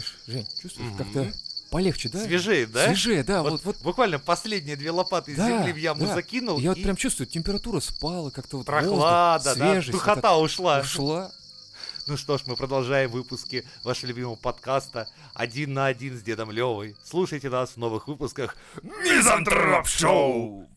Чувствуешь, Жень, чувствуешь? Мгм. Как-то полегче, да? Свежее, да? Свежее, да, Вот, вот, вот. буквально последние две лопаты Да, земли в яму да. закинул. Я вот и прям чувствую, температура спала, как-то вот прохлада, воздух, да, свежесть, духота вот ушла. ушла. Ну что ж, мы продолжаем выпуски вашего любимого подкаста «Один на один» с Дедом Левой. Слушайте нас в новых выпусках Мизантроп Шоу!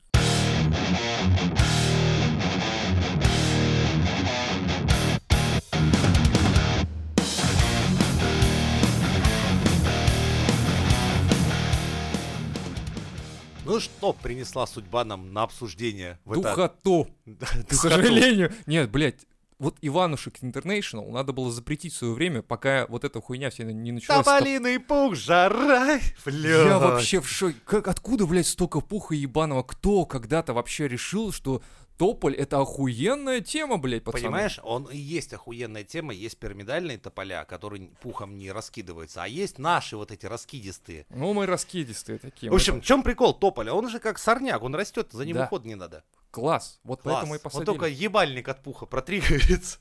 Ну что принесла судьба нам на обсуждение в это... Духоту, Да, к сожалению. Нет, блядь, вот Иванушек Интернейшнл надо было запретить в свое время, пока вот эта хуйня вся не началась. Тополиный пух, жара, флёр. Я вообще в шоке. Как, откуда, блядь, столько пуха ебаного? Кто когда-то вообще решил, что тополь это охуенная тема, блядь, пацаны? Понимаешь, он и есть охуенная тема, есть пирамидальные тополя, которые пухом не раскидываются, а есть наши вот эти раскидистые. Ну, мы раскидистые такие. В общем, в чем прикол тополя? Он же как сорняк, он растет, за ним Да. уход не надо. класс. Вот Класс. поэтому и Он посадили. только ебальник от пуха протригается.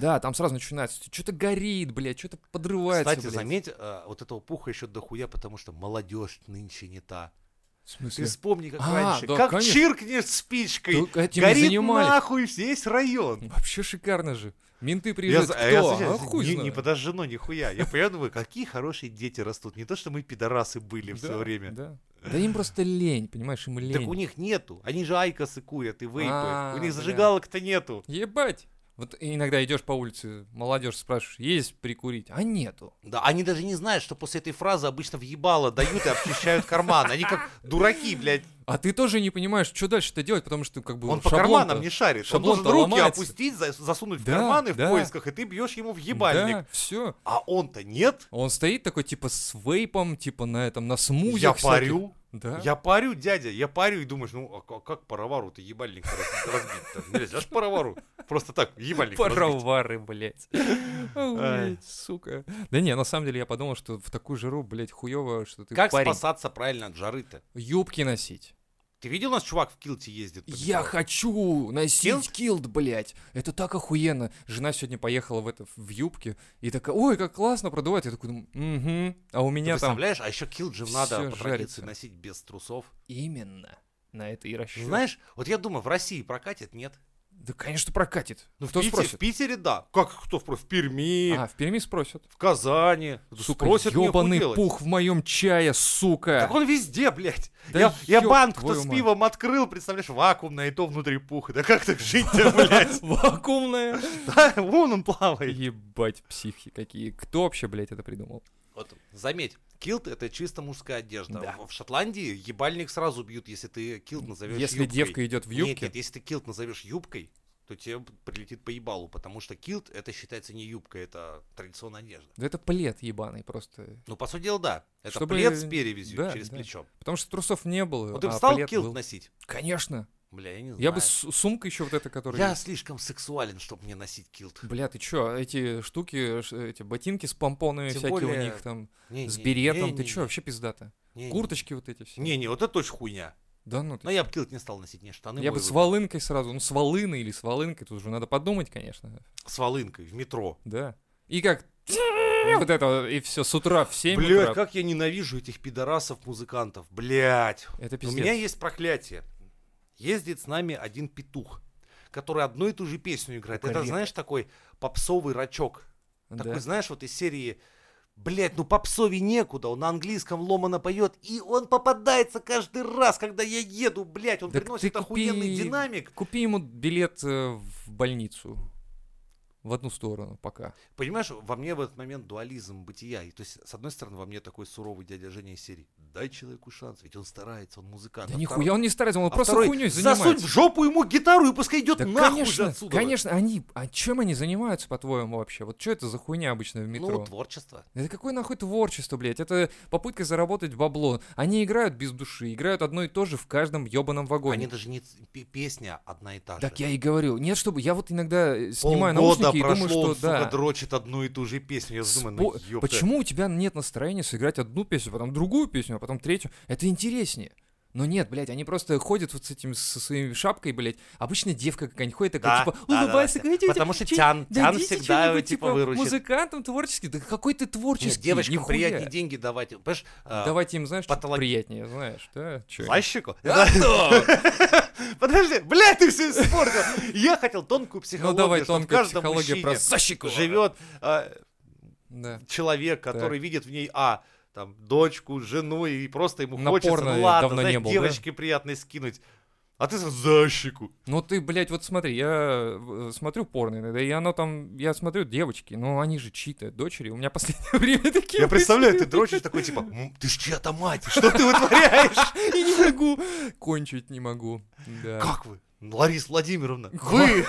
Да, там сразу начинается. Что-то горит, блядь, что-то подрывается, Кстати, блядь. заметь, э, вот этого пуха еще дохуя, потому что молодежь нынче не та. В Ты вспомни, как А, раньше. да, как конечно. чиркнешь спичкой, Только этим горит занимались. нахуй весь район. Вообще шикарно же. Менты Я, приезжают, за- кто? я а, сейчас хуй не, не знает. подожжено нихуя. Я понимаю, думаю, какие хорошие дети растут. Не то, что мы пидорасы были в свое Да, время. Да. Да им просто лень, понимаешь, им лень. Так у них нету. Они же айкосы курят и вейпы. А, у бля. них зажигалок-то нету. Ебать. Вот иногда идешь по улице, молодежь спрашиваешь, есть прикурить? А нету. Да, они даже не знают, что после этой фразы обычно въебало дают и обчищают карман. Они как дураки, блядь. А ты тоже не понимаешь, что дальше-то делать, потому что как бы Он по карманам не шарит. Он должен руки ломается. опустить, за- засунуть в Да, карманы в да. поисках, и ты бьешь ему в ебальник. Да, все. А он-то нет. Он стоит такой, типа, с вейпом, типа, на этом, на смузи. Я парю. Да. Я парю, дядя, я парю и думаешь, ну а ка- как паровару ты ебальник разбить-то? Блядь, аж паровару. Просто так, ебальник разбить. Паровары, блядь. Сука. Да не, на самом деле я подумал, что в такую жару, блядь, хуево, что ты Как спасаться правильно от жары-то? Юбки носить. Ты видел, у нас чувак в килте ездит? Я хочу носить Килт? килт, блядь. Это так охуенно. Жена сегодня поехала в это в юбке и такая, ой, как классно продувать. Я такой думаю, угу. А у Ты меня там представляешь, а еще килт же надо по традиции жарится. носить без трусов. именно на это и расчет. Знаешь, вот я думаю, в России прокатит, нет? Да, конечно, прокатит. Ну, Кто в, Питере, в спросит? Питере, да. Как кто спросит? В Перми, А, в Перми спросят. в Казани. Сука, Спросят ёбаный пух в моем чае, сука. Так он везде, блядь. Да я, я банку-то с мать. пивом открыл, представляешь, вакуумное, и то внутри пуха. Да как так жить-то, блядь? Вакуумная. Да, вон он плавает. Ебать, психи какие. Кто вообще, блядь, это придумал? Вот, заметь, килт это чисто мужская одежда. Да. В, Шотландии ебальник сразу бьют, если ты килт назовешь Если юбкой. девка идет в Нет, юбке, нет, если ты килт назовешь юбкой, то тебе прилетит по ебалу, потому что килт это считается не юбка, это традиционная одежда. да это плед ебаный просто. Ну, по сути дела, да. Это Чтобы- плед с перевязью да, через да. плечо. Потому что трусов не было. Вот ты а стал килт был. носить? Конечно. Бля, я не знаю. Я бы с сумкой еще вот эта, которая... Я слишком сексуален, чтобы мне носить килт. Бля, ты чё, эти штуки, ш- эти ботинки с помпонами Тем всякие у более- них там, Не, с не, беретом, не, ты не, чё, вообще пиздато. не, не. Курточки вот эти все. Не, не, вот это точно хуйня. Да ну ты Но я бы килт не стал носить, не штаны. Я мой бы с выбор. волынкой сразу, ну с волыной или с волынкой, тут уже надо подумать, конечно, С волынкой в метро. да. И как вот это, вот, и все, с утра в 7 Блять, утра. как я ненавижу этих пидорасов-музыкантов. Блять. Это У пиздец. меня есть проклятие. Ездит с нами один петух, который одну и ту же песню играет. Это, знаешь, такой попсовый рачок. Да. Такой, знаешь, вот из серии Блять, ну попсове некуда, он на английском ломано поет, и он попадается каждый раз, когда я еду, блять, он Так приносит охуенный купи- динамик. Купи ему билет э, в больницу. В одну сторону пока. Понимаешь, во мне в этот момент дуализм бытия. И, то есть, с одной стороны, во мне такой суровый дядя Женя из серии. Дай человеку шанс, ведь он старается, он музыкант. Да А нихуя он не старается, он а просто второй, хуйней засунь занимается. в жопу ему гитару и пускай идет Да, нахуй конечно, отсюда. конечно, они, а чем они занимаются, по-твоему, вообще? Вот что это за хуйня обычно в метро? Ну, творчество. Это какое нахуй творчество, блядь? Это попытка заработать бабло. Они играют без души, играют одно и то же в каждом ебаном вагоне. Они даже не... Песня одна и та же. Так я и говорю. Нет, чтобы я вот иногда э, снимаю Полгода наушники и прошло, думаю, он, что да. сука, дрочит одну и ту же песню. Я думаю, ну, Спо- ёпта. Почему у тебя нет настроения сыграть одну песню, потом другую песню, а потом третью? Это интереснее. Но нет, блядь, они просто ходят вот с этим, со своей шапкой, блядь. Обычно девка какая-нибудь ходит такая, Да, типа, да, да, улыбайся, да. говорите, Потому что «Че- Тян- Тян всегда, что-нибудь, типа, выручит». Музыкантом творческий, да какой ты творческий, Нет, девочкам нихуя. приятнее деньги давать. Понимаешь, а, Давайте им, знаешь, что патолог- приятнее, знаешь, да? Чё? Да, да. Подожди, блядь, ты все испортил. Я хотел тонкую Ну психологию, давай что в каждом психология про живет а, Да. человек, который видит в ней, а, там, дочку, жену, и просто ему На хочется, порно ну ладно, давно знаешь, не был, да? девочке приятно скинуть. А ты сразу защику. Ну ты, блядь, вот смотри, я э, смотрю порно иногда, и оно там, я смотрю девочки, ну они же чьи-то дочери, у меня последнее время такие Я представляю, ты дрочишь такой, типа, «М, ты ж чья-то мать, что ты вытворяешь? И не могу, кончить не могу, да. Как вы? Лариса Владимировна, вы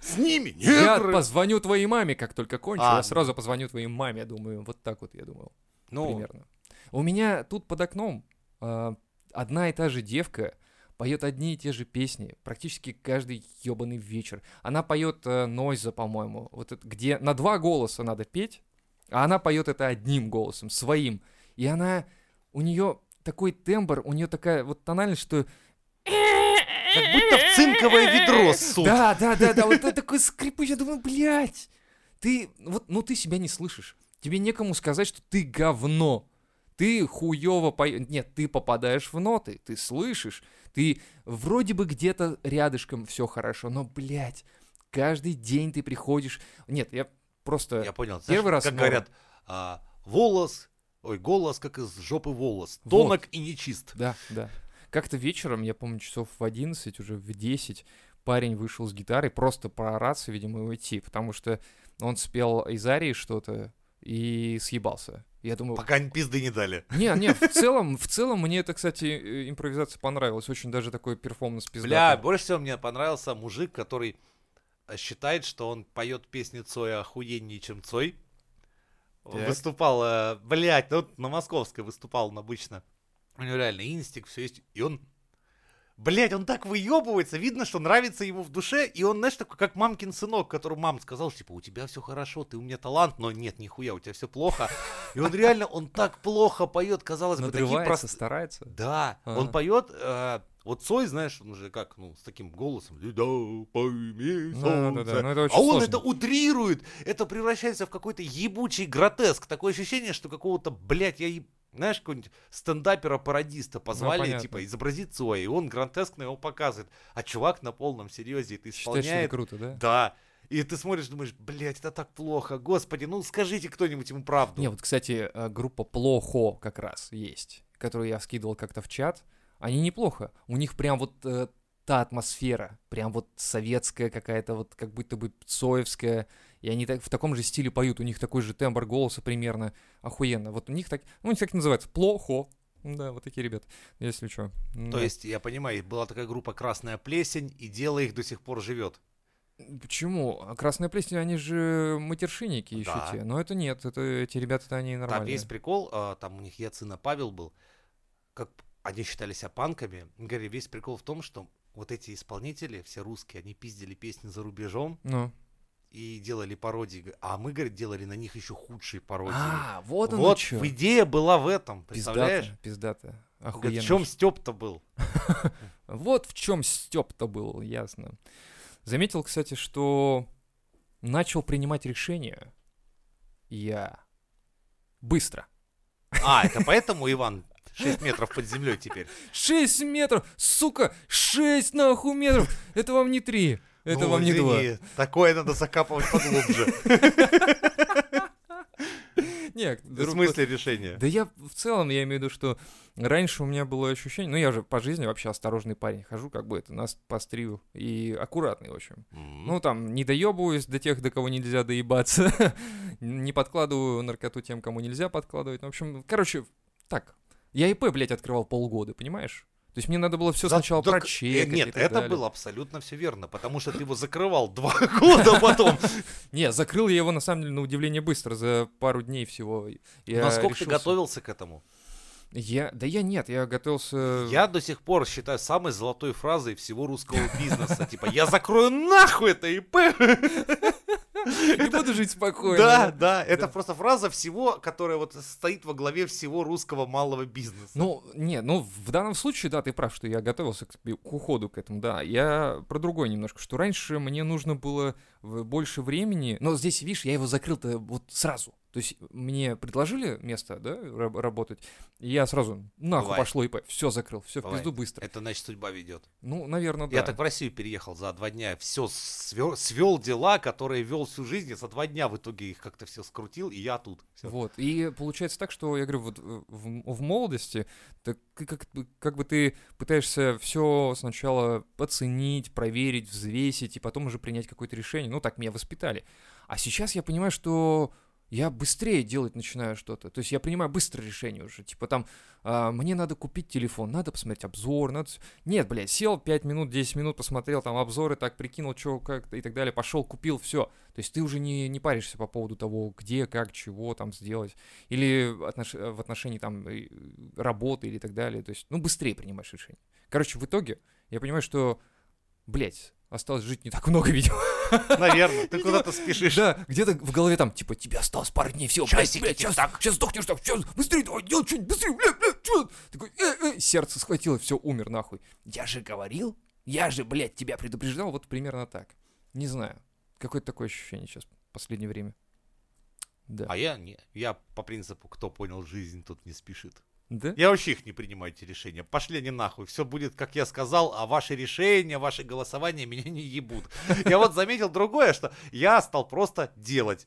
с ними, Я негры. позвоню твоей маме, как только кончу, А, я сразу позвоню твоей маме, думаю, вот так вот я думал, Ну, примерно. У меня тут под окном а, одна и та же девка поет одни и те же песни практически каждый ебаный вечер. Она поет э, Нойза, по-моему, вот это, где на два голоса надо петь, а она поет это одним голосом, своим. И она, у нее такой тембр, у нее такая вот тональность, что как будто в цинковое ведро суд. да, да, да, да, вот это такой скрипучий, я думаю, блядь, ты, вот, ну ты себя не слышишь. Тебе некому сказать, что ты говно. Ты хуёво поешь. Нет, ты попадаешь в ноты, ты слышишь, ты вроде бы где-то рядышком все хорошо, но, блядь, каждый день ты приходишь... Нет, я просто... Я понял. Первый Знаешь, раз как норм. говорят, а, волос, ой, голос, как из жопы волос. Вот. Тонок и нечист. Да, да. Как-то вечером, я помню, часов в 11, уже в 10, парень вышел с гитарой просто проораться, видимо, и уйти, потому что он спел из Арии что-то и съебался. Я думаю, Пока пизды не дали. не, не, в целом, в целом мне это, кстати, э, импровизация понравилась, очень даже такой перформанс Бля, пиздатый. больше всего мне понравился мужик, который э, считает, что он поет песни Цоя охуеннее, чем Цой. Он Так. Выступал, э, блядь, ну, на Московской выступал он обычно. У него реально инстик, все есть. И он, блядь, он так выебывается, видно, что нравится ему в душе. И он, знаешь, такой, как мамкин сынок, которому мама сказала, типа, у тебя все хорошо, ты у меня талант, но нет, нихуя, у тебя все плохо. И он реально, он так плохо поет, казалось бы, такие просто... старается. Да, он поет, э, вот Цой, знаешь, он же как, ну, с таким голосом, «Леда, пойми Да, да, да, солнце». ну это а он сложно. это утрирует, это превращается в какой-то ебучий гротеск, такое ощущение, что какого-то, блядь, я, знаешь, какого-нибудь стендапера-пародиста позвали, Ну, понятно. типа, изобразить Цоя, и он гротескно его показывает, а чувак на полном серьезе это Считаешь, что это исполняет, круто, да? да, и ты смотришь, думаешь, блядь, это так плохо, господи, ну скажите кто-нибудь ему правду. Не, вот, кстати, э, группа Плохо как раз есть, которую я скидывал как-то в чат. Они неплохо. У них прям вот э, та атмосфера, прям вот советская какая-то, вот как будто бы цоевская. И они так, в таком же стиле поют. У них такой же тембр голоса примерно. Охуенно. Вот у них так, ну, у них так называется. Плохо. Да, вот такие ребята, если что. То есть, я понимаю, была такая группа «Красная плесень», и дело их до сих пор живет. Почему? А Красная плесень, они же матершинники еще Да. те. Но это нет, это эти ребята-то они Там нормальные. есть прикол, а, там у них Яцина Павел был. Как они считали себя панками. Говорю, весь прикол в том, что вот эти исполнители, все русские, они пиздили песни за рубежом Ну. И делали пародии. А мы, говорит, делали на них еще худшие пародии. А, вот оно вот чё. идея была в этом, представляешь? Пиздато. Говорит, Охуенно. в чем Степ-то был? Вот в чем степ-то был, ясно. Заметил, кстати, что начал принимать решения я быстро. А, это поэтому, Иван, 6 метров под землей теперь. 6 метров! Сука! 6 нахуй метров! Это вам не 3. Это Ну, вам не 2. извини, Такое надо закапывать поглубже. Нет, В друг- смысле решения? Да я в целом, я имею в виду, что раньше у меня было ощущение, ну я же по жизни вообще осторожный парень, хожу как бы это нас пострию и аккуратный, в общем. М. Ну там, не доебываюсь до тех, до кого нельзя доебаться, не подкладываю наркоту тем, кому нельзя подкладывать. Ну, В общем, короче, так. Я ИП, блядь, открывал полгода, понимаешь? То есть мне надо было все За- сначала так, прочекать. Нет, это далее. было абсолютно все верно, потому что ты его закрывал два года потом. Не, закрыл я его на самом деле на удивление быстро, за пару дней всего. Насколько ты готовился к этому? Я, да я нет, я готовился. Я до сих пор считаю самой золотой фразой всего русского бизнеса. Типа, я закрою нахуй это ИП. не буду жить спокойно. Да, да, это просто фраза всего, которая вот стоит во главе всего русского малого бизнеса. Ну, не, ну в данном случае, да, ты прав, что я готовился к, к уходу к этому, да. Я про другое немножко, что раньше мне нужно было больше времени, но здесь, видишь, я его закрыл-то вот сразу. То есть мне предложили место, да, раб- работать, и я сразу нахуй Бывает. пошло ИП, все закрыл, все в Бывает. пизду быстро. Это значит судьба ведет. Ну, наверное, да. Я так в Россию переехал за два дня, все свел дела, которые вел всю жизнь, и за два дня в итоге их как-то все скрутил, и я тут. Всё. Вот. И получается так, что я говорю, вот э, в, в молодости, так как, как бы ты пытаешься все сначала оценить, проверить, взвесить, и потом уже принять какое-то решение. Ну, так меня воспитали. А сейчас я понимаю, что я быстрее делать начинаю что-то. То есть я принимаю быстро решение уже. Типа там, а, мне надо купить телефон, надо посмотреть обзор, надо... Нет, блядь, сел 5 минут, 10 минут, посмотрел там обзоры, так прикинул, что, как и так далее, пошел, купил, все. То есть ты уже не, не паришься по поводу того, где, как, чего там сделать. Или отнош- в отношении там э, работы или так далее. То есть, ну, быстрее принимаешь решение. Короче, в итоге я понимаю, что, блядь, осталось жить не так много, видимо. Наверное, ты куда-то спешишь. Да, где-то в голове там, типа, тебе осталось пару дней, все, блядь, сейчас, сейчас сдохнешь так, сейчас, быстрее давай, делай что-нибудь, быстрее, блядь, блядь, что? Такой, э, э, сердце схватило, все, умер нахуй. Я же говорил, я же, блядь, тебя предупреждал, вот примерно так. Не знаю, какое-то такое ощущение сейчас в последнее время. Да. А я не. Я по принципу, кто понял жизнь, тот не спешит. Да? Я вообще их не принимаю, эти решения. Пошли они нахуй. Все будет, как я сказал, а ваши решения, ваши голосования меня не ебут. Я вот заметил другое, что я стал просто делать.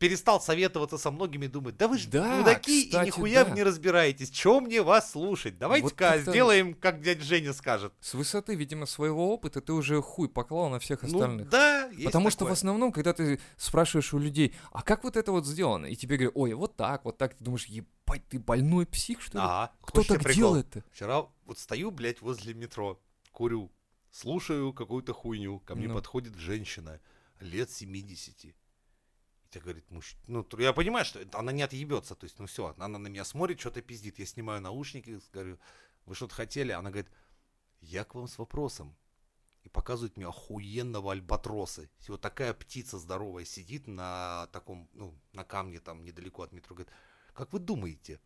Перестал советоваться со многими, думать, да вы же Да, мудаки кстати, и нихуя да. не разбираетесь. Чем мне вас слушать? Давайте-ка как-то- сделаем, как дядя Женя скажет. С высоты, видимо, своего опыта ты уже хуй поклал на всех Ну остальных. да, есть Потому что в такое. основном, когда ты спрашиваешь у людей, а как вот это вот сделано? И тебе говорят, ой, вот так, вот так. Ты думаешь, ебать, ты больной псих, что ли? Ага, Кто хочешь так делает-то? Вчера вот стою, блядь, возле метро, курю, слушаю какую-то хуйню, ко мне Ну. подходит женщина лет 70. Тебе говорит, муж... ну, я понимаю, что она не отъебется, то есть, ну все, она на меня смотрит, что-то пиздит, я снимаю наушники, говорю, вы что-то хотели? Она говорит, я к вам с вопросом. И показывает мне охуенного альбатроса. И вот такая птица здоровая сидит на таком, ну, на камне там недалеко от метро. Говорит, как вы думаете,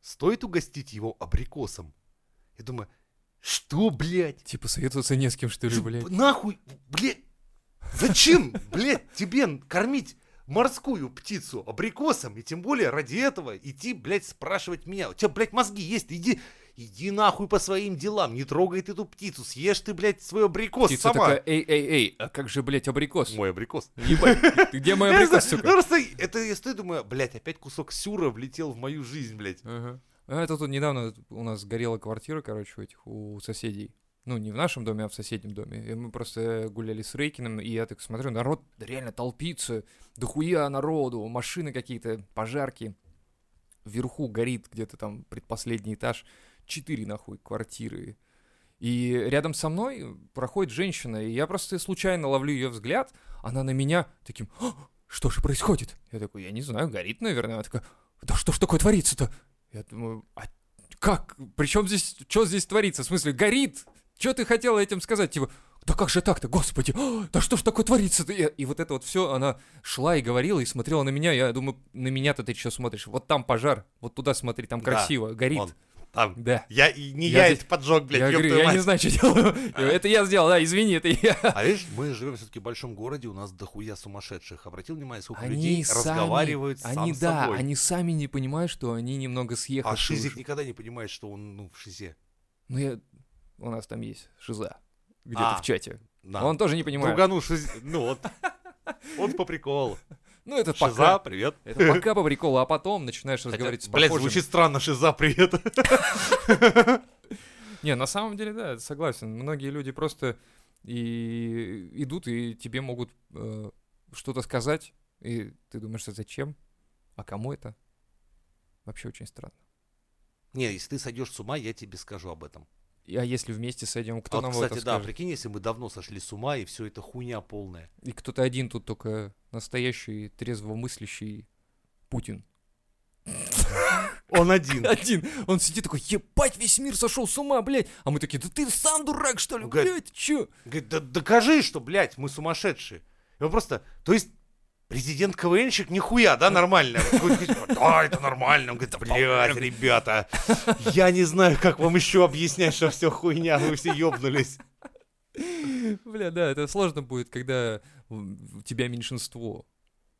стоит угостить его абрикосом? Я думаю, что, блядь? Типа советоваться не с кем, что ли, блядь? Нахуй, блядь, зачем, блядь, тебе кормить морскую птицу абрикосом, и тем более ради этого идти, блядь, спрашивать меня. У тебя, блядь, мозги есть, иди, иди нахуй по своим делам, не трогай ты эту птицу, съешь ты, блядь, свой абрикос Птица сама. такая, эй, эй, эй, а как же, блядь, абрикос? Мой абрикос. Ебать, ты где мой абрикос, сука? Просто это я стою, думаю, блядь, опять кусок сюра влетел в мою жизнь, блядь. Ага. А это тут недавно у нас горела квартира, короче, у этих, у соседей. Ну, не в нашем доме, а в соседнем доме. И мы просто гуляли с Рейкиным, и я так смотрю, народ реально толпится, дохуя народу, машины какие-то, пожарки. Вверху горит где-то там предпоследний этаж, четыре нахуй квартиры. И рядом со мной проходит женщина, и я просто случайно ловлю ее взгляд, она на меня таким, «А, что же происходит? Я такой, я не знаю, горит, наверное. Она такая, да что ж такое творится-то? Я думаю, а как? Причем здесь, что здесь творится? В смысле, горит? Что ты хотела этим сказать? Типа, да как же так-то, господи, а, да что ж такое творится-то? И, и вот это вот все, она шла и говорила, и смотрела на меня, я думаю, на меня-то ты что смотришь? Вот там пожар, вот туда смотри, там Да, красиво, горит. Вон, там. Да. Я, не Я я, здесь- это поджег, блядь, я говорю, я не знаю, что делаю. Это я сделал, да, извини, это я. А видишь, мы живем все-таки в большом городе, у нас дохуя сумасшедших. Обратил внимание, сколько Они людей сами, разговаривают они, сам да, собой. они сами не понимают, что они немного съехали. А Шизик никогда не понимает, что он, ну, в Шизе. Ну, я... у нас там есть Шиза, где-то А, в чате. Да. Он тоже не понимает. Другану Шизе. Ну вот. Он по приколу. Ну, это Шиза, пока. привет. Это пока по приколу, а потом начинаешь Хотя, разговаривать с Блядь, звучит странно, Шиза, привет. Не, на самом деле, да, согласен. Многие люди просто и идут, и тебе могут э, что-то сказать, и ты думаешь, что зачем? А кому это? Вообще очень странно. Не, если ты сойдешь с ума, я тебе скажу об этом. А если вместе сойдем, кто Вот, нам кстати, это да, скажет? прикинь, если мы давно сошли с ума, и все это хуйня полная. И кто-то один тут только настоящий, трезвомыслящий Путин. Он один. Один. Он сидит такой, ебать, весь мир сошел с ума, блядь. А мы такие, да ты сам дурак, что ли, блядь, чё? Говорит, да докажи, что, блядь, мы сумасшедшие. И он просто, то есть, президент КВНщик нихуя, да, нормально? Да, это нормально. Он говорит, блядь, ребята, я не знаю, как вам еще объяснять, что все хуйня, вы все ёбнулись. Бля, да, это сложно будет, когда у тебя меньшинство.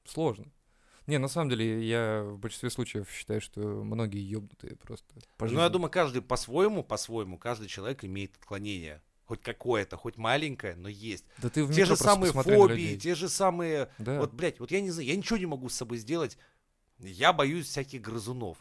Сложно. Не, на самом деле, я в большинстве случаев считаю, что многие ёбнутые просто. по Ну, я думаю, каждый по-своему, по-своему, каждый человек имеет отклонение. Хоть какое-то, хоть маленькое, но есть. Да ты в Те же самые фобии, те же самые... Да. Вот, блядь, вот я не знаю, я ничего не могу с собой сделать. Я боюсь всяких грызунов.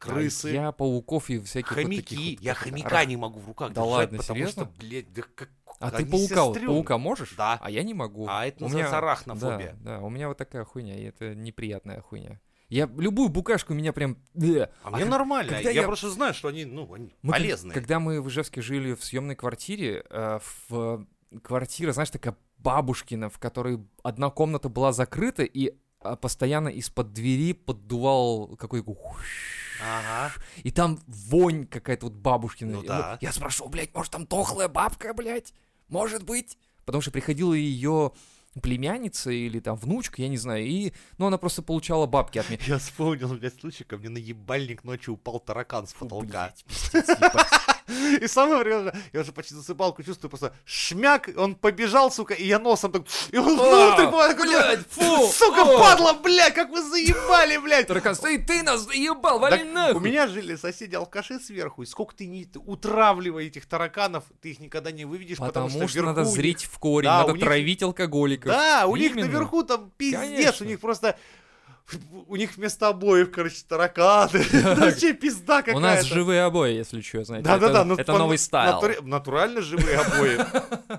А Крысы, Я пауков и всяких вот хомяки. таких вот, я хомяка не могу в руках Да держать, ладно, потому серьезно? что, блядь, да как... А ты паука, вот, паука можешь? Да. А я не могу. А это У меня- арахнофобия. Да, да, у меня вот такая хуйня, и это неприятная хуйня. Я любую букашку меня прям... э, А мне нормально. Я, я- просто знаю, что они, ну, они Мы полезные. Когда мы в Ижевске жили в съемной квартире, э, в квартира, знаешь, такая бабушкина, в которой одна комната была закрыта, и а, постоянно из-под двери поддувал какой-то... Ага. И там вонь какая-то вот бабушкина. Ну да. Я спрашивал, блядь, может там дохлая бабка, блядь? Может быть? Потому что приходила ее племянница или там внучка, я не знаю, и, ну, она просто получала бабки от меня. Я вспомнил, блядь, случай, ко мне на ебальник ночью упал таракан с Фу, потолка. блядь, пиздец. И самое время, я уже почти засыпалку чувствую, просто шмяк, он побежал, сука, и я носом так, и он внутрь, А, такой, блядь, фу, сука, падла, блядь, как вы заебали, блядь. Таракан, ты, ты нас заебал, вали нахуй. у меня жили соседи-алкаши сверху, и сколько ты не утравливай этих тараканов, ты их никогда не выведешь, потому, Потому, что, надо зрить в корень, надо травить алкоголиков. Да, у них наверху там пиздец, у них просто... У них вместо обоев, короче, тараканы. Вообще пизда какая-то. У нас живые обои, если что, знаете. Да-да-да, это, ну, новый стайл. Натурально живые обои.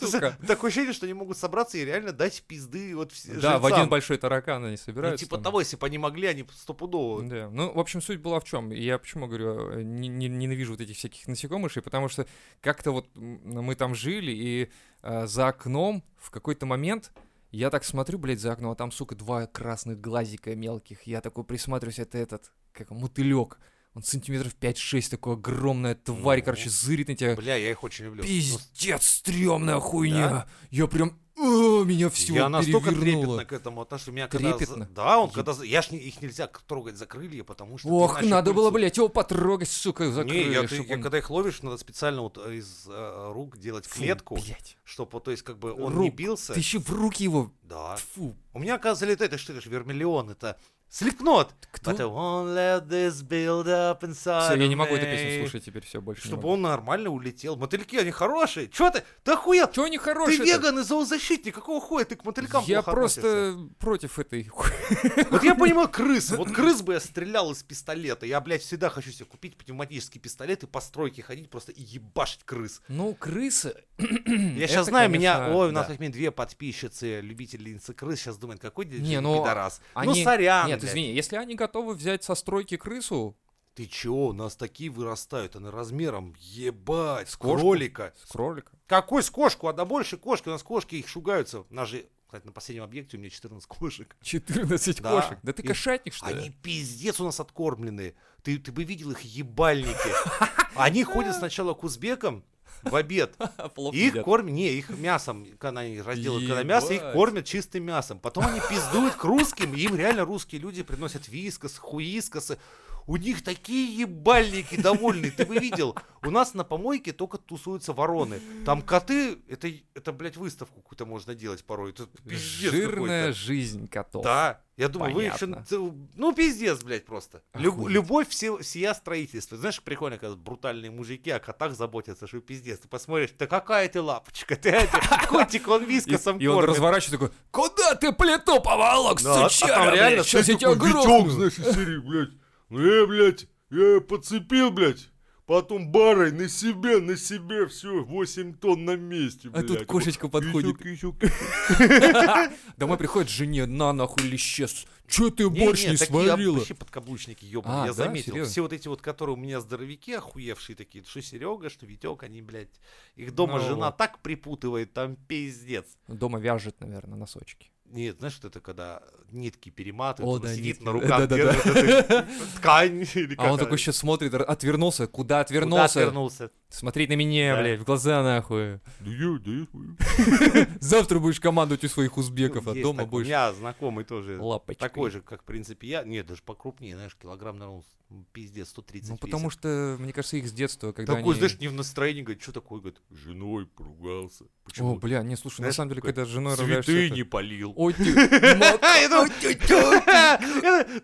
Сука. Такое ощущение, что они могут собраться и реально дать пизды вот Да, в один большой таракан они Ну, собираются. типа того, если бы они могли, они стопудово. Да. Ну, в общем, суть была в чем. Я почему говорю, э, не- не- ненавижу вот этих всяких насекомышей, потому что как-то вот мы там жили, и э, за окном в какой-то момент я так смотрю, блядь, за окно, а там, сука, два красных глазика мелких. Я такой присматриваюсь, это этот, как мотылек. Он сантиметров 5-6, такой огромная тварь, Ну. короче, зырит на тебя. Бля, я их очень люблю. Пиздец, стрёмная хуйня. Я прям, «О, меня все я настолько трепетно к этому отношусь. У меня когда Трепетно? Да, он когда... Я ж не- их нельзя трогать за крылья, потому что... Ох, надо было, пыльцу- блядь, его потрогать, сука, за Не, я, крылья, ты- я он- когда их ловишь, надо специально вот э, из э, рук делать Фу, клетку, блядь. чтобы, то есть, как бы он не Рук. бился. Ты еще в руки его. Да. Фу. У меня, оказывается, летает, это что это же вермиллион, это слепнот. Кто? But I won't let this build up inside Все, я не могу эту песню слушать теперь, все больше. Чтобы он нормально улетел. Мотыльки, они хорошие. Чё ты? Ты охуел? Чего они Ты хорошие? веган и зоозащитник. Какого хуя ты к мотылькам Я плохо относишься? просто против этой. Вот я понимаю крыс. Вот крыс бы я стрелял из пистолета. Я, блядь, всегда хочу себе купить пневматический пистолет и по стройке ходить просто и ебашить крыс. Ну, крысы. Я сейчас знаю, меня, ой, у нас как минимум две подписчицы, любительницы крыс, сейчас думают, какой Не, ну, пидорас. Они... Ну, сорян, Нет, блядь. извини, если они готовы взять со стройки крысу, Ты чё, у нас такие вырастают, они размером, ебать, с кошку? кролика. с кролика. Какой с кошку? Одна больше кошки, у нас кошки их шугаются. У нас же Кстати, на последнем объекте у меня 14 кошек. 14 Да. кошек. Да ты кошатник, что Они ли? пиздец у нас откормленные. Ты, ты бы видел их ебальники. Они ходят сначала к узбекам в обед. Их кормят, не, их мясом, когда они разделывают когда мясо, их кормят чистым мясом. Потом они пиздуют к русским, и им реально русские люди приносят вискос, хуискосы. У них такие ебальники довольные, ты бы видел. У нас на помойке только тусуются вороны. Там коты, это, это блядь, выставку какую-то можно делать порой. Это пиздец Жирная жизнь котов. Да, я думаю, вы Понятно. еще... Ну, пиздец, блядь, просто. Лю- любовь все, сия строительства. Знаешь, прикольно, когда брутальные мужики о котах заботятся, что пиздец. Ты посмотришь, да какая ты лапочка, ты котик, он вискосом и он разворачивается такой, куда ты плиту поволок, Да, а сучара, блядь, сейчас я тебя грохну. знаешь, из серии, блядь. Ну я, блядь, я подцепил, блядь. Потом барой на себя, на себя, все, 8 тонн на месте, А блядь. тут кошечка подходит. Домой приходит жене, на нахуй лещес. Че ты борщ не, сварила? вообще подкаблучники, ёбаные, А, я заметил. Все вот эти вот, которые у меня здоровяки охуевшие такие, что Серега, что Витек, они, блядь, их дома Ну жена так припутывает, там пиздец. Дома вяжет, наверное, носочки. Нет, знаешь, что это когда нитки перематывают, О, он да, сидит нитки. на руках, Да-да-да. держит эту ткань или А он такой сейчас смотрит, отвернулся. Куда Куда отвернулся? Смотреть на меня, Да. блядь, в глаза нахуй. Да я, да я. Завтра будешь командовать у своих узбеков, а дома. У будешь меня знакомый тоже лапочкой. такой же, как, в принципе, я. Нет, даже покрупнее, знаешь, килограмм, наверное, пиздец, 130 Ну, потому что, мне кажется, их с детства, когда Такой, знаешь, не в настроении, говорит, что такое? Говорит, С женой поругался. О, бля, не, слушай, на самом деле, когда с женой цветы ругаешься... это- не полил. Ой, ты, Я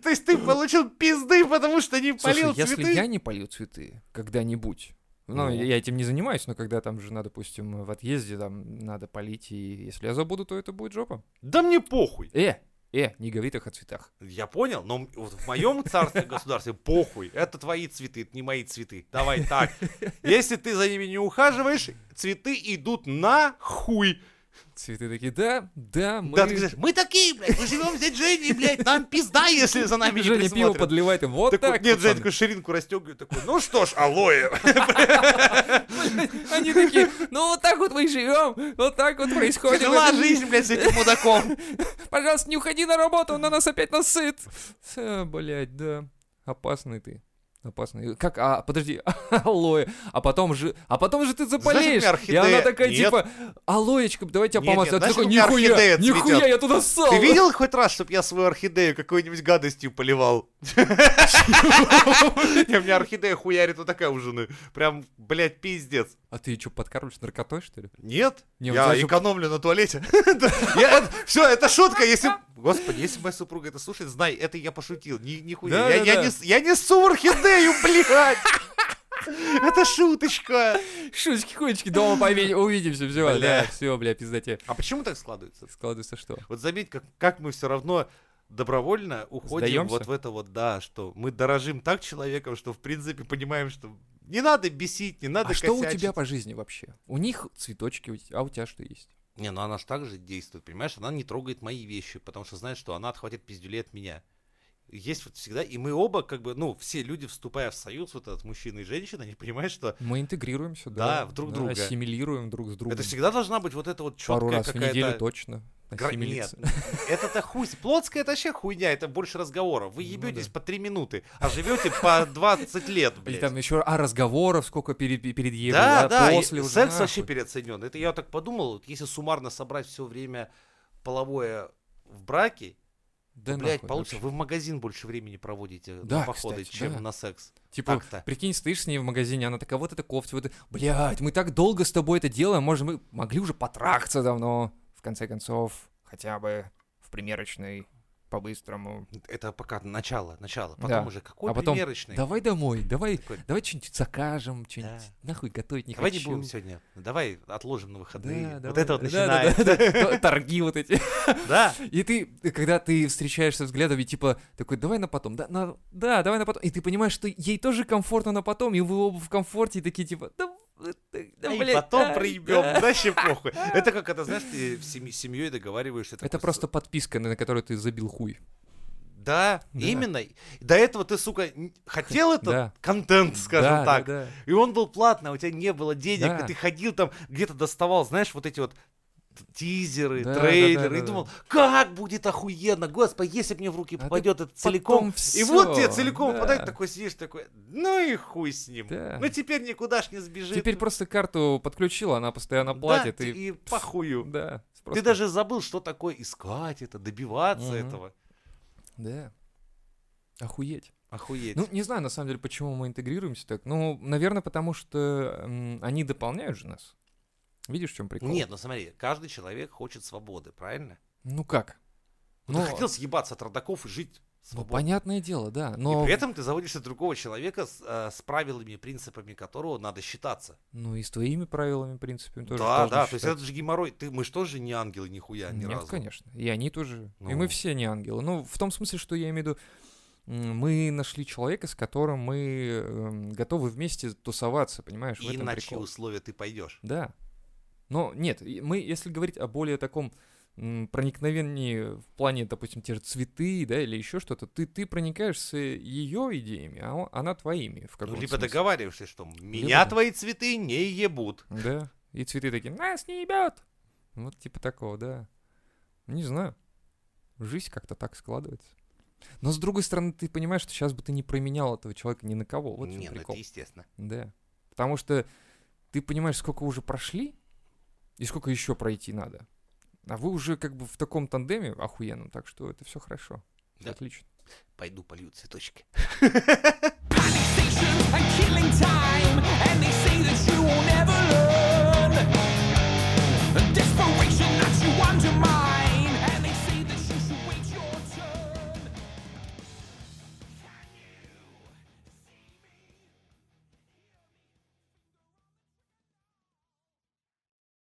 То есть ты получил пизды, потому что не Слушай, полил если цветы? я не полью цветы когда-нибудь, ну, Ну. я этим не занимаюсь, но когда там жена, допустим, в отъезде, там надо полить, и если я забуду, то это будет жопа. Да мне похуй. Э, э, не говори так о цветах. Я понял, но вот в моем царстве государстве похуй. Это твои цветы, это не мои цветы. Давай так. Если ты за ними не ухаживаешь, цветы идут на хуй. Цветы такие, да, да, мы... Да, ты говоришь, мы такие, блядь, мы живем дядей Женей, блядь, нам пизда, если за нами не Женя пиво подливает им, вот Такой, так, нет, Женя такой ширинку расстегивает, такой, ну что ж, алоэ. Они такие, ну вот так вот мы живем, вот так вот происходит. этой жизнь, блядь, с этим мудаком. Пожалуйста, не уходи на работу, он на нас опять насыт. Блядь, да. Опасный ты. Опасный. Как, а, подожди, алоэ. А потом же, а потом же ты заболеешь. Знаешь, И она такая, Нет. типа, алоечка, давай тебя помазать. А ты такой, нихуя, нихуя, я туда ссал. Ты видел хоть раз, чтобы я свою орхидею какой-нибудь гадостью поливал? Не, У меня орхидея хуярит вот такая у жены. Прям, блядь, пиздец. А ты что, подкармливаешь наркотой, что ли? Нет, я экономлю на туалете. Все, это шутка, если... Господи, если моя супруга это слушает, знай, это я пошутил, ни- нихуя. Да, Я- да, да. несу орхидею, блядь! Это шуточка. Шуточки, хуечки, дома пове- увидимся, все, да, Бля. все, бля, пиздате. А почему так складывается? Складывается что? Вот заметь, как, как мы все равно добровольно уходим Сдаёмся? вот в это вот, да, что мы дорожим так человеком, что в принципе понимаем, что не надо бесить, не надо А что у косячить. тебя по жизни вообще? У них цветочки, а у тебя что есть? Не, ну она же так же действует, понимаешь? Она не трогает мои вещи, потому что знает, что она отхватит пиздюлей от меня. Есть вот всегда, и мы оба, как бы, ну, все люди, вступая в союз, вот этот мужчина и женщина, они понимают, что Мы интегрируемся, Да, да. в друг да, друга. Ассимилируем друг с другом. это всегда должна быть вот эта вот Пару четкая раз в неделю какая-то... точно. гра-. Нет, это-то хуй. Плотская это вообще хуйня, это больше разговоров. Вы Ну ебетесь да. по 3 минуты, а живете по 20 лет, Или блядь. там еще, а разговоров сколько перед, перед едой, Да, а да, и после уже секс нахуй. вообще переоценен. Это я так подумал, вот если суммарно собрать все время половое в браке, Да нахуй получится, вообще. вы в магазин больше времени проводите Да, на походы, кстати, чем да. на секс. Типа, Так-то. прикинь, стоишь с ней в магазине, она такая, вот это кофта, вот это... Блядь, мы так долго с тобой это делаем, может, мы могли уже потрахаться давно, в конце концов, хотя бы в примерочной, по-быстрому. Это пока начало, начало. Потом Да. уже какой А потом, примерочный? Давай домой, давай, Такой, давай что-нибудь закажем, что-нибудь, Да. нахуй готовить не Давай хочу. не будем сегодня. Давай отложим на выходные. Да, вот давай. это вот да, начинается. да, да, да, Торги вот эти. Да. И ты, когда ты встречаешься взглядом, и типа такой, давай на потом, да, на- да, давай на потом. И ты понимаешь, что ей тоже комфортно на потом, и вы оба в комфорте, и такие типа, да, да, и блядь, потом да, проебем, да». вообще похуй. Это как это, знаешь, ты с семь- семьей договариваешься. Это такой, просто подписка, на которую ты забил хуй. Да, Да. именно. До этого ты, сука, хотел этот Да. контент, скажем Да, так. да, да. И он был платный, а у тебя не было денег, Да. и ты ходил там, где-то доставал, знаешь, вот эти вот тизеры, Да, да, трейлеры, да, и да, думал, да. как будет охуенно, господи, если мне в руки А ты попадет это потом целиком. И вот тебе целиком да. попадает, такой сидишь, такой, ну и хуй с ним. Да. Ну теперь никуда ж не сбежит. Теперь просто карту подключила, она постоянно Да, платит. ты- и... и похую. Да. Ты просто- даже забыл, что такое искать это, добиваться Мгм. этого. Да. Охуеть. Охуеть. Ну, не знаю, на самом деле, почему мы интегрируемся так. Ну, наверное, потому что м, они дополняют же нас. Видишь, в чем прикол? Нет, ну смотри, каждый человек хочет свободы, правильно? Ну как? Ну, Ну, ты хотел съебаться от родаков и жить ну, свободно. понятное дело, да. Но... И при этом ты заводишься другого человека с, э, с правилами и принципами которого надо считаться. Ну и с твоими правилами, принципами тоже да, да, то есть считать. это же геморрой. Ты, мы же тоже не ангелы нихуя ни Нет, разу. конечно. И они тоже. И Ну. мы все не ангелы. Ну, в том смысле, что я имею в виду, мы нашли человека, с которым мы эм, готовы вместе тусоваться, понимаешь? И на чьи прикол. условия ты пойдешь. Да. Но нет, мы, если говорить о более таком проникновении в плане, допустим, те же цветы, да, или еще что-то, ты, ты проникаешь с ее идеями, а он- она твоими в Ну, либо смысле. договариваешься, что меня да. твои цветы не ебут. Да. И цветы такие, нас не ебет. Вот типа такого, да. Не знаю. Жизнь как-то так складывается. Но с другой стороны, ты понимаешь, что сейчас бы ты не променял этого человека ни на кого. Вот не, ну прикол. это естественно. Да. Потому что ты понимаешь, сколько уже прошли и сколько еще пройти надо. А вы уже как бы в таком тандеме охуенном, так что это все хорошо. Да. Отлично. Пойду полью цветочки.